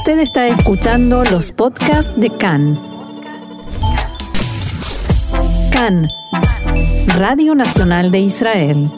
Usted está escuchando los podcasts de CAN. CAN, Radio Nacional de Israel.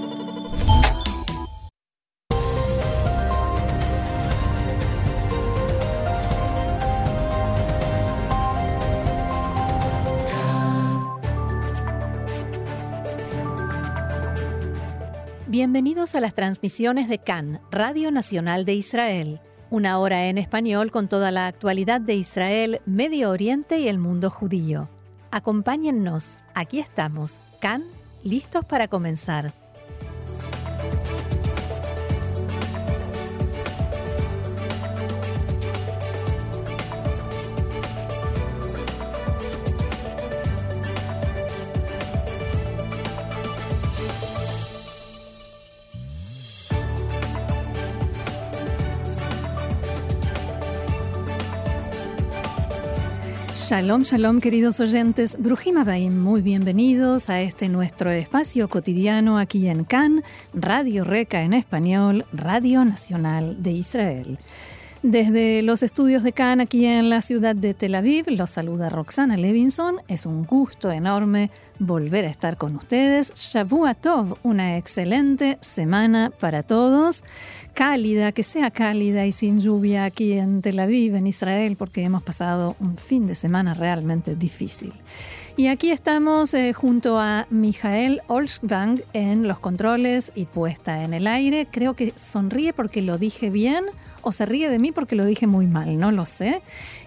Bienvenidos a las transmisiones de CAN, Radio Nacional de Israel. Una hora en español con toda la actualidad de Israel, Medio Oriente y el mundo judío. Acompáñennos, aquí estamos, CAN, listos para comenzar. Shalom, shalom, queridos oyentes. Brujima Baim, muy bienvenidos a este nuestro espacio cotidiano aquí en Cannes, Radio Reca en español, Radio Nacional de Israel. Desde los estudios de Cannes aquí en la ciudad de Tel Aviv, los saluda Roxana Levinson. Es un gusto enorme volver a estar con ustedes. Shavua Tov, una excelente semana para todos cálida, que sea cálida y sin lluvia aquí en Tel Aviv, en Israel, porque hemos pasado un fin de semana realmente difícil. Y aquí estamos eh, junto a Mijael Olschwang en los controles y puesta en el aire. Creo que sonríe porque lo dije bien o se ríe de mí porque lo dije muy mal, no lo sé.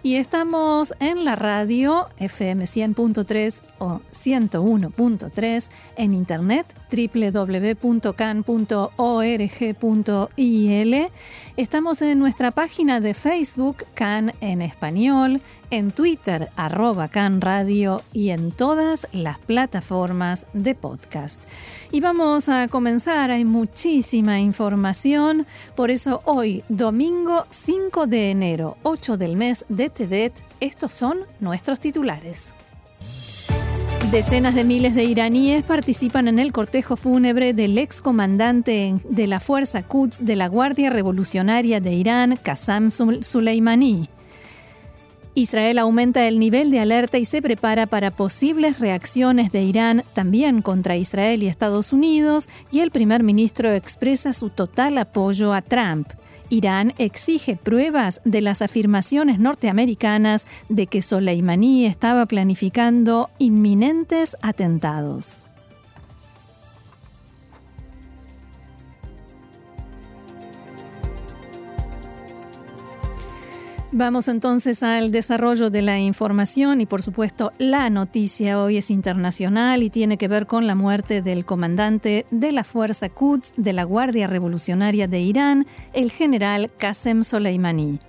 Y estamos en la radio FM 100.3 o 101.3, en internet www.can.org.il. Estamos en nuestra página de Facebook, Can en español, en Twitter, arroba Can Radio y en todas las plataformas de podcast. Y vamos a comenzar, hay muchísima información, por eso hoy, domingo 5 de enero, 8 del mes de Tebet, estos son nuestros titulares. Decenas de miles de iraníes participan en el cortejo fúnebre del excomandante de la Fuerza Quds de la Guardia Revolucionaria de Irán, Qassam Soleimani. Israel aumenta el nivel de alerta y se prepara para posibles reacciones de Irán también contra Israel y Estados Unidos, y el primer ministro expresa su total apoyo a Trump. Irán exige pruebas de las afirmaciones norteamericanas de que Soleimani estaba planificando inminentes atentados. Vamos entonces al desarrollo de la información y por supuesto la noticia hoy es internacional y tiene que ver con la muerte del comandante de la Fuerza Quds de la Guardia Revolucionaria de Irán, el general Qasem Soleimani.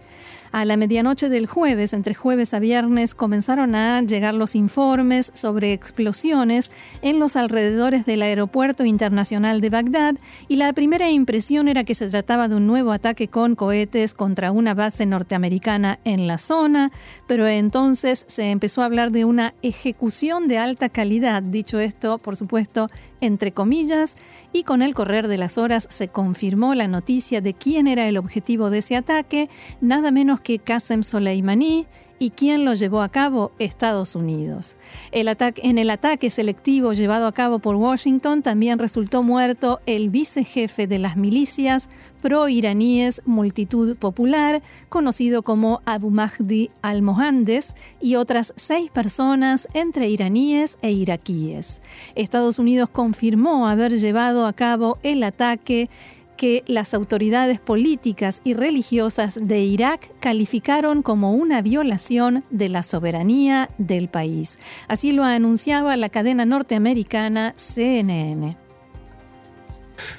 A la medianoche del jueves, entre jueves a viernes, comenzaron a llegar los informes sobre explosiones en los alrededores del aeropuerto internacional de Bagdad y la primera impresión era que se trataba de un nuevo ataque con cohetes contra una base norteamericana en la zona, pero entonces se empezó a hablar de una ejecución de alta calidad. Dicho esto, por supuesto, entre comillas, y con el correr de las horas se confirmó la noticia de quién era el objetivo de ese ataque, nada menos que Qasem Soleimani, y quién lo llevó a cabo, Estados Unidos. En el ataque selectivo llevado a cabo por Washington también resultó muerto el vicejefe de las milicias pro-iraníes Multitud Popular, conocido como Abu Mahdi al-Mohandes, y otras seis personas entre iraníes e iraquíes. Estados Unidos confirmó haber llevado a cabo el ataque que las autoridades políticas y religiosas de Irak calificaron como una violación de la soberanía del país. Así lo anunciaba la cadena norteamericana CNN.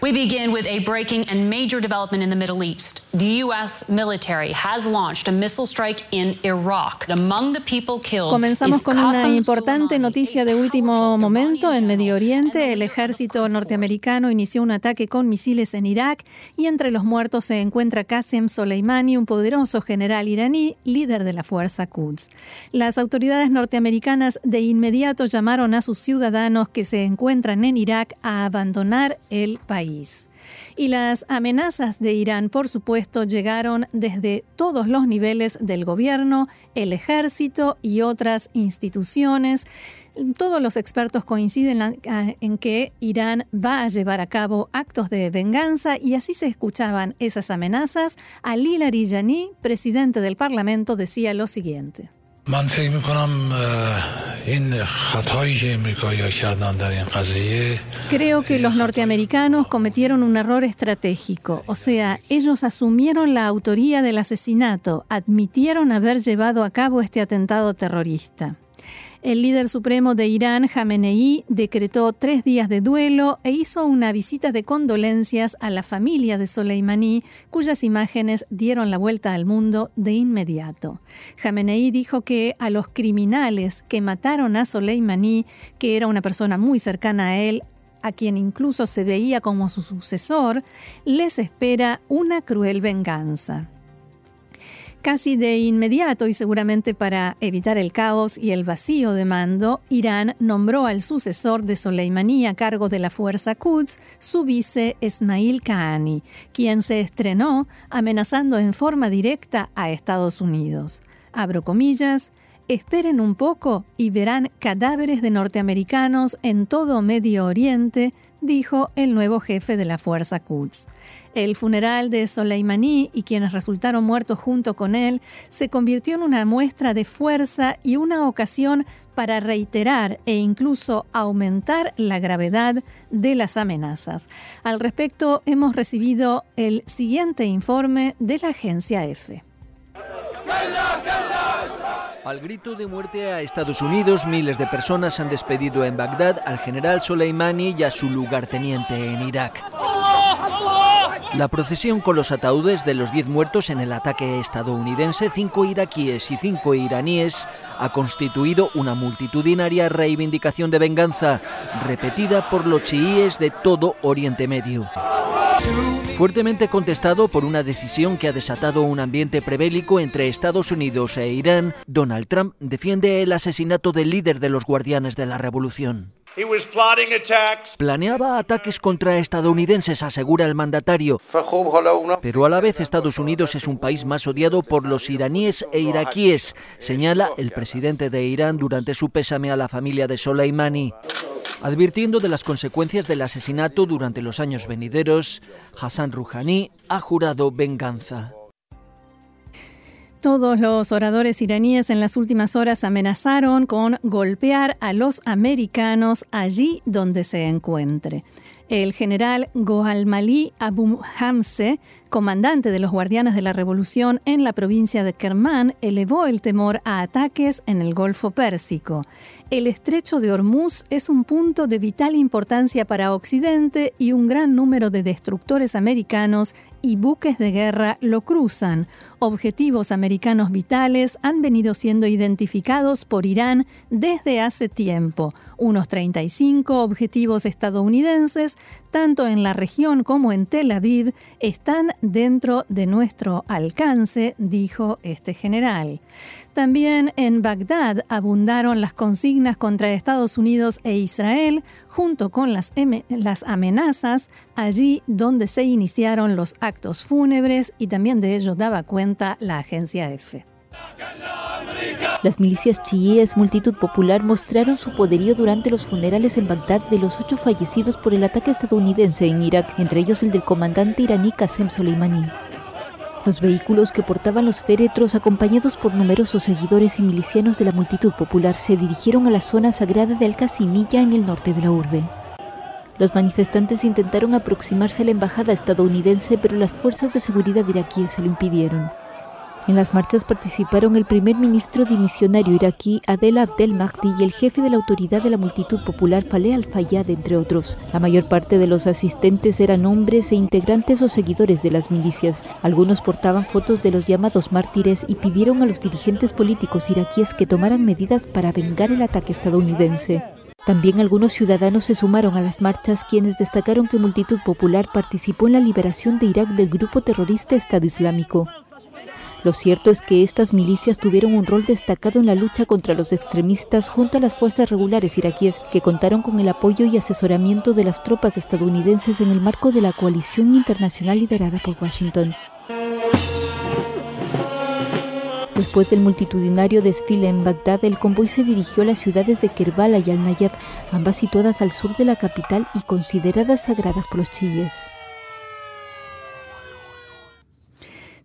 We begin with a breaking and major development in the Middle East. The U.S. military has launched a missile strike in Iraq. Among the people killed Comenzamos con una importante noticia de último momento. En Medio Oriente, el ejército norteamericano inició un ataque con misiles en Irak y entre los muertos se encuentra Qasem Soleimani, un poderoso general iraní, líder de la fuerza Quds. Las autoridades norteamericanas de inmediato llamaron a sus ciudadanos que se encuentran en Irak a abandonar el país. Y las amenazas de Irán, por supuesto, llegaron desde todos los niveles del gobierno, el ejército y otras instituciones. Todos los expertos coinciden en que Irán va a llevar a cabo actos de venganza y así se escuchaban esas amenazas. Ali Larijani, presidente del Parlamento, decía lo siguiente. Creo que los norteamericanos cometieron un error estratégico, o sea, ellos asumieron la autoría del asesinato, admitieron haber llevado a cabo este atentado terrorista. El líder supremo de Irán, Jamenei, decretó tres días de duelo e hizo una visita de condolencias a la familia de Soleimani, cuyas imágenes dieron la vuelta al mundo de inmediato. Jamenei dijo que a los criminales que mataron a Soleimani, que era una persona muy cercana a él, a quien incluso se veía como su sucesor, les espera una cruel venganza. Casi de inmediato y seguramente para evitar el caos y el vacío de mando, Irán nombró al sucesor de Soleimani a cargo de la Fuerza Quds, su vice Esmail Kahani, quien se estrenó amenazando en forma directa a Estados Unidos. Abro comillas, esperen un poco y verán cadáveres de norteamericanos en todo Medio Oriente, dijo el nuevo jefe de la Fuerza Quds. El funeral de Soleimani y quienes resultaron muertos junto con él se convirtió en una muestra de fuerza y una ocasión para reiterar e incluso aumentar la gravedad de las amenazas. Al respecto, hemos recibido el siguiente informe de la agencia EFE. Al grito de muerte a Estados Unidos, miles de personas han despedido en Bagdad al general Soleimani y a su lugarteniente en Irak. La procesión con los ataúdes de los 10 muertos en el ataque estadounidense, cinco iraquíes y cinco iraníes, ha constituido una multitudinaria reivindicación de venganza, repetida por los chiíes de todo Oriente Medio. Fuertemente contestado por una decisión que ha desatado un ambiente prebélico entre Estados Unidos e Irán, Donald Trump defiende el asesinato del líder de los guardianes de la revolución. Planeaba ataques contra estadounidenses, asegura el mandatario. Pero a la vez Estados Unidos es un país más odiado por los iraníes e iraquíes, señala el presidente de Irán durante su pésame a la familia de Soleimani. Advirtiendo de las consecuencias del asesinato durante los años venideros, Hassan Rouhani ha jurado venganza. Todos los oradores iraníes en las últimas horas amenazaron con golpear a los americanos allí donde se encuentre. El general Goalmali Abu Hamse, comandante de los Guardianes de la Revolución en la provincia de Kermán, elevó el temor a ataques en el Golfo Pérsico. El estrecho de Hormuz es un punto de vital importancia para Occidente y un gran número de destructores americanos y buques de guerra lo cruzan. Objetivos americanos vitales han venido siendo identificados por Irán desde hace tiempo. Unos 35 objetivos estadounidenses, tanto en la región como en Tel Aviv, están dentro de nuestro alcance, dijo este general. También en Bagdad abundaron las consignas contra Estados Unidos e Israel, junto con las, amenazas allí donde se iniciaron los actos fúnebres y también de ello daba cuenta la agencia EFE. Las milicias chiíes multitud popular mostraron su poderío durante los funerales en Bagdad de los ocho fallecidos por el ataque estadounidense en Irak, entre ellos el del comandante iraní Qasem Soleimani. Los vehículos que portaban los féretros, acompañados por numerosos seguidores y milicianos de la multitud popular, se dirigieron a la zona sagrada de Al-Qasimiyya en el norte de la urbe. Los manifestantes intentaron aproximarse a la embajada estadounidense, pero las fuerzas de seguridad iraquíes se lo impidieron. En las marchas participaron el primer ministro dimisionario iraquí Adel Abdel Mahdi y el jefe de la autoridad de la multitud popular Faleh al-Fayyad, entre otros. La mayor parte de los asistentes eran hombres e integrantes o seguidores de las milicias. Algunos portaban fotos de los llamados mártires y pidieron a los dirigentes políticos iraquíes que tomaran medidas para vengar el ataque estadounidense. También algunos ciudadanos se sumaron a las marchas quienes destacaron que Multitud Popular participó en la liberación de Irak del grupo terrorista Estado Islámico. Lo cierto es que estas milicias tuvieron un rol destacado en la lucha contra los extremistas junto a las fuerzas regulares iraquíes que contaron con el apoyo y asesoramiento de las tropas estadounidenses en el marco de la coalición internacional liderada por Washington. Después del multitudinario desfile en Bagdad, el convoy se dirigió a las ciudades de Kerbala y Al-Nayab, ambas situadas al sur de la capital y consideradas sagradas por los chiíes.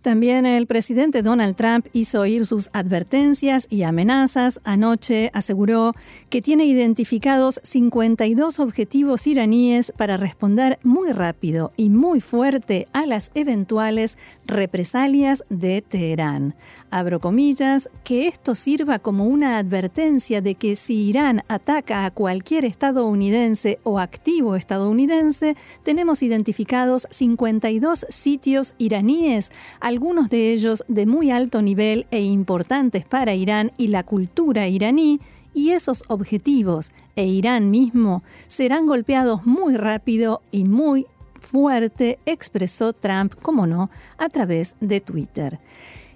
También el presidente Donald Trump hizo oír sus advertencias y amenazas. Anoche aseguró que tiene identificados 52 objetivos iraníes para responder muy rápido y muy fuerte a las eventuales represalias de Teherán. Abro comillas, que esto sirva como una advertencia de que si Irán ataca a cualquier estadounidense o activo estadounidense, tenemos identificados 52 sitios iraníes algunos de ellos de muy alto nivel e importantes para Irán y la cultura iraní, y esos objetivos e Irán mismo serán golpeados muy rápido y muy fuerte, expresó Trump, como no, a través de Twitter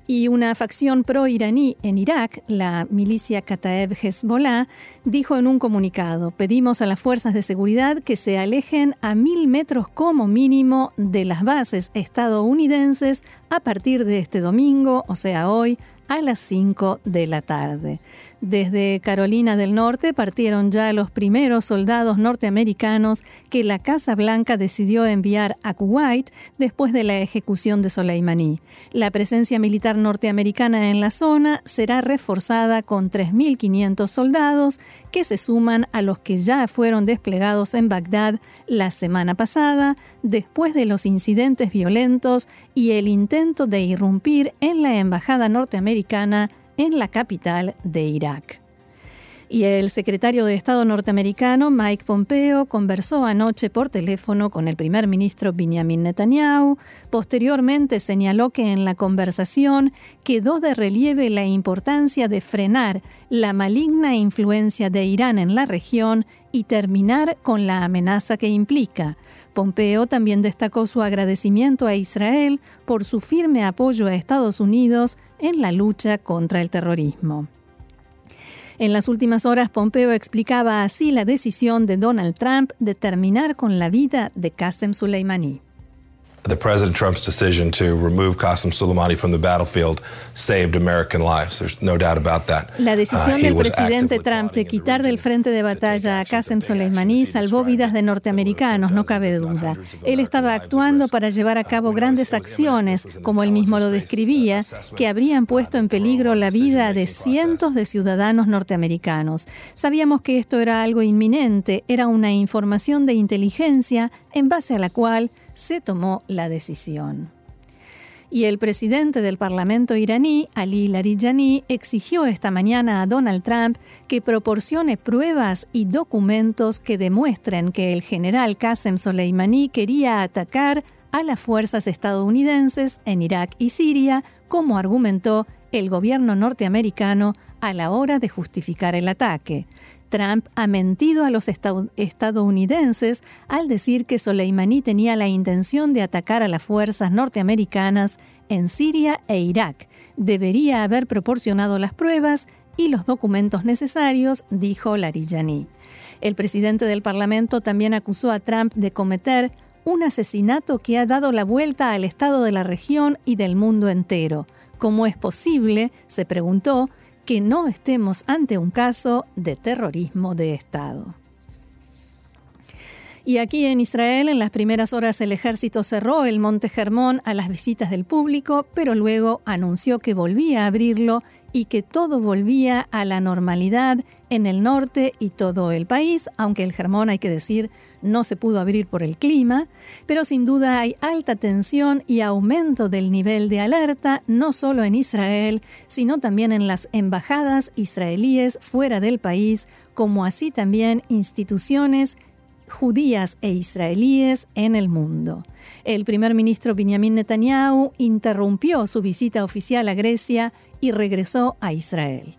y una facción pro-iraní en Irak, la milicia Kataeb Hezbollah, dijo en un comunicado, pedimos a las fuerzas de seguridad que se alejen a mil metros como mínimo de las bases estadounidenses a partir de este domingo, o sea hoy, a las 5 de la tarde. Desde Carolina del Norte partieron ya los primeros soldados norteamericanos que la Casa Blanca decidió enviar a Kuwait después de la ejecución de Soleimani. La presencia militar norteamericana en la zona será reforzada con 3.500 soldados que se suman a los que ya fueron desplegados en Bagdad la semana pasada después de los incidentes violentos y el intento de irrumpir en la embajada norteamericana en la capital de Irak. Y el secretario de Estado norteamericano Mike Pompeo conversó anoche por teléfono con el primer ministro Benjamin Netanyahu. Posteriormente señaló que en la conversación quedó de relieve la importancia de frenar la maligna influencia de Irán en la región y terminar con la amenaza que implica. Pompeo también destacó su agradecimiento a Israel por su firme apoyo a Estados Unidos en la lucha contra el terrorismo. En las últimas horas, Pompeo explicaba así la decisión de Donald Trump de terminar con la vida de Qasem Soleimani. The President Trump's decision to remove Qasem Soleimani from the battlefield saved American lives. There's no doubt about that. La decisión uh, del presidente Trump de quitar del frente de batalla a Qasem Soleimani salvó vidas de norteamericanos, no cabe duda. Él estaba actuando para llevar a cabo grandes acciones, como él mismo lo describía, que habrían puesto en peligro la vida de cientos de ciudadanos norteamericanos. Sabíamos que esto era algo inminente, era una información de inteligencia en base a la cual se tomó la decisión. Y el presidente del Parlamento iraní, Ali Larijani, exigió esta mañana a Donald Trump que proporcione pruebas y documentos que demuestren que el general Qasem Soleimani quería atacar a las fuerzas estadounidenses en Irak y Siria, como argumentó el gobierno norteamericano a la hora de justificar el ataque. Trump ha mentido a los estadounidenses al decir que Soleimani tenía la intención de atacar a las fuerzas norteamericanas en Siria e Irak. Debería haber proporcionado las pruebas y los documentos necesarios, dijo Larijani. El presidente del Parlamento también acusó a Trump de cometer un asesinato que ha dado la vuelta al estado de la región y del mundo entero. ¿Cómo es posible? se preguntó que no estemos ante un caso de terrorismo de Estado. Y aquí en Israel, en las primeras horas, el ejército cerró el Monte Germón a las visitas del público, pero luego anunció que volvía a abrirlo y que todo volvía a la normalidad en el norte y todo el país, aunque el Germón, hay que decir, no se pudo abrir por el clima, pero sin duda hay alta tensión y aumento del nivel de alerta, no solo en Israel, sino también en las embajadas israelíes fuera del país, como así también instituciones judías e israelíes en el mundo. El primer ministro Benjamin Netanyahu interrumpió su visita oficial a Grecia y regresó a Israel.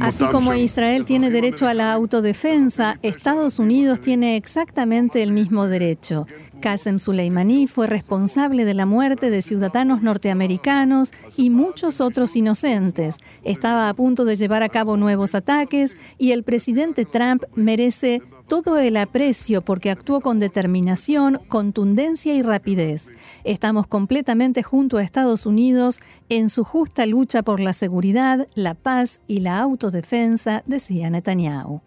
Así como Israel tiene derecho a la autodefensa, Estados Unidos tiene exactamente el mismo derecho. Qasem Soleimani fue responsable de la muerte de ciudadanos norteamericanos y muchos otros inocentes. Estaba a punto de llevar a cabo nuevos ataques y el presidente Trump merece todo el aprecio porque actuó con determinación, contundencia y rapidez. Estamos completamente junto a Estados Unidos en su justa lucha por la seguridad, la paz y la autodefensa, decía Netanyahu.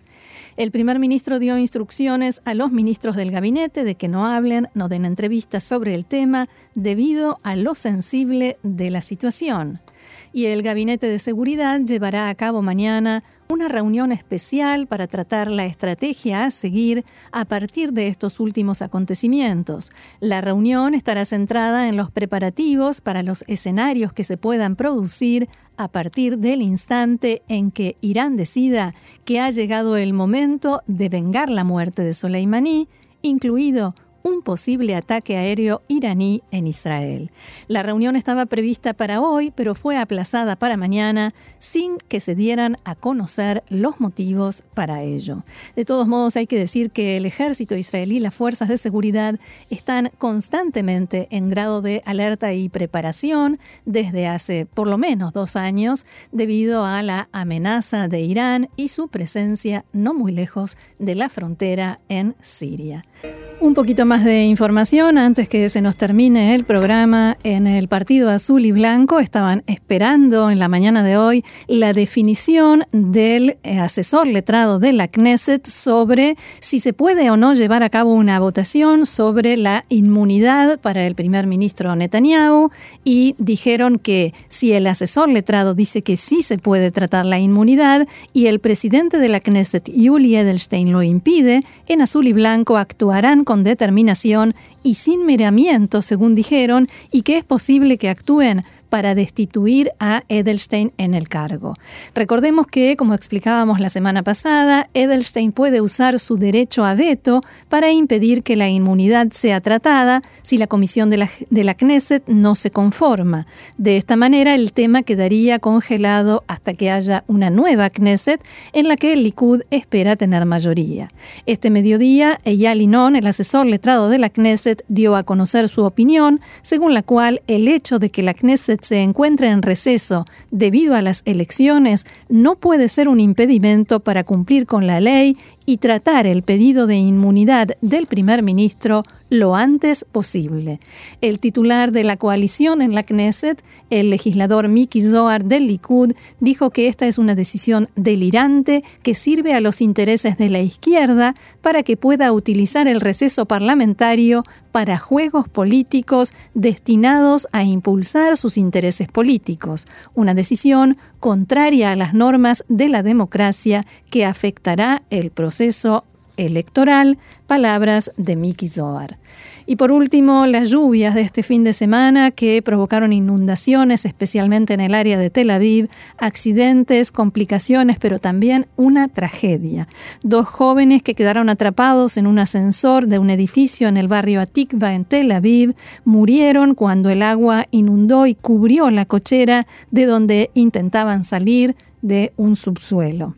El primer ministro dio instrucciones a los ministros del gabinete de que no hablen, no den entrevistas sobre el tema debido a lo sensible de la situación. Y el Gabinete de Seguridad llevará a cabo mañana una reunión especial para tratar la estrategia a seguir a partir de estos últimos acontecimientos. La reunión estará centrada en los preparativos para los escenarios que se puedan producir a partir del instante en que Irán decida que ha llegado el momento de vengar la muerte de Soleimani, incluido un posible ataque aéreo iraní en Israel. La reunión estaba prevista para hoy, pero fue aplazada para mañana sin que se dieran a conocer los motivos para ello. De todos modos, hay que decir que el ejército israelí y las fuerzas de seguridad están constantemente en grado de alerta y preparación desde hace por lo menos dos años debido a la amenaza de Irán y su presencia no muy lejos de la frontera en Siria. Un poquito más de información antes que se nos termine el programa. En el Partido Azul y Blanco estaban esperando en la mañana de hoy la definición del eh, asesor letrado de la Knesset sobre si se puede o no llevar a cabo una votación sobre la inmunidad para el primer ministro Netanyahu y dijeron que si el asesor letrado dice que sí se puede tratar la inmunidad y el presidente de la Knesset, Yuli Edelstein, lo impide, en Azul y Blanco actuarán con determinación y sin miramiento, según dijeron, y que es posible que actúen para destituir a Edelstein en el cargo. Recordemos que, como explicábamos la semana pasada, Edelstein puede usar su derecho a veto para impedir que la inmunidad sea tratada si la comisión de la, de la Knesset no se conforma. De esta manera, el tema quedaría congelado hasta que haya una nueva Knesset en la que el Likud espera tener mayoría. Este mediodía, Eyal Inon, el asesor letrado de la Knesset, dio a conocer su opinión, según la cual el hecho de que la Knesset se encuentra en receso debido a las elecciones no puede ser un impedimento para cumplir con la ley y tratar el pedido de inmunidad del primer ministro lo antes posible. El titular de la coalición en la Knesset, el legislador Miki Zohar del Likud, dijo que esta es una decisión delirante que sirve a los intereses de la izquierda para que pueda utilizar el receso parlamentario para juegos políticos destinados a impulsar sus intereses políticos, una decisión contraria a las normas de la democracia que afectará el proceso electoral, palabras de Miki Zohar. Y por último, las lluvias de este fin de semana que provocaron inundaciones, especialmente en el área de Tel Aviv, accidentes, complicaciones, pero también una tragedia. Dos jóvenes que quedaron atrapados en un ascensor de un edificio en el barrio Atikva en Tel Aviv murieron cuando el agua inundó y cubrió la cochera de donde intentaban salir de un subsuelo.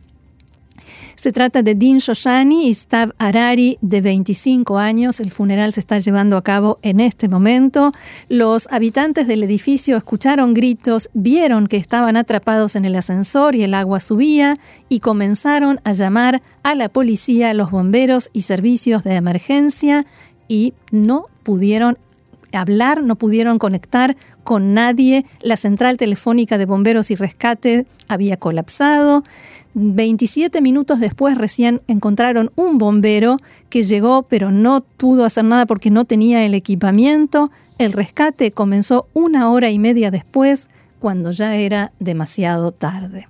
Se trata de Din Shoshani y Stav Harari, de 25 años. El funeral se está llevando a cabo en este momento. Los habitantes del edificio escucharon gritos, vieron que estaban atrapados en el ascensor y el agua subía y comenzaron a llamar a la policía, los bomberos y servicios de emergencia y no pudieron hablar, no pudieron conectar con nadie. La central telefónica de bomberos y rescate había colapsado. 27 minutos después recién encontraron un bombero que llegó pero no pudo hacer nada porque no tenía el equipamiento. El rescate comenzó una hora y media después cuando ya era demasiado tarde.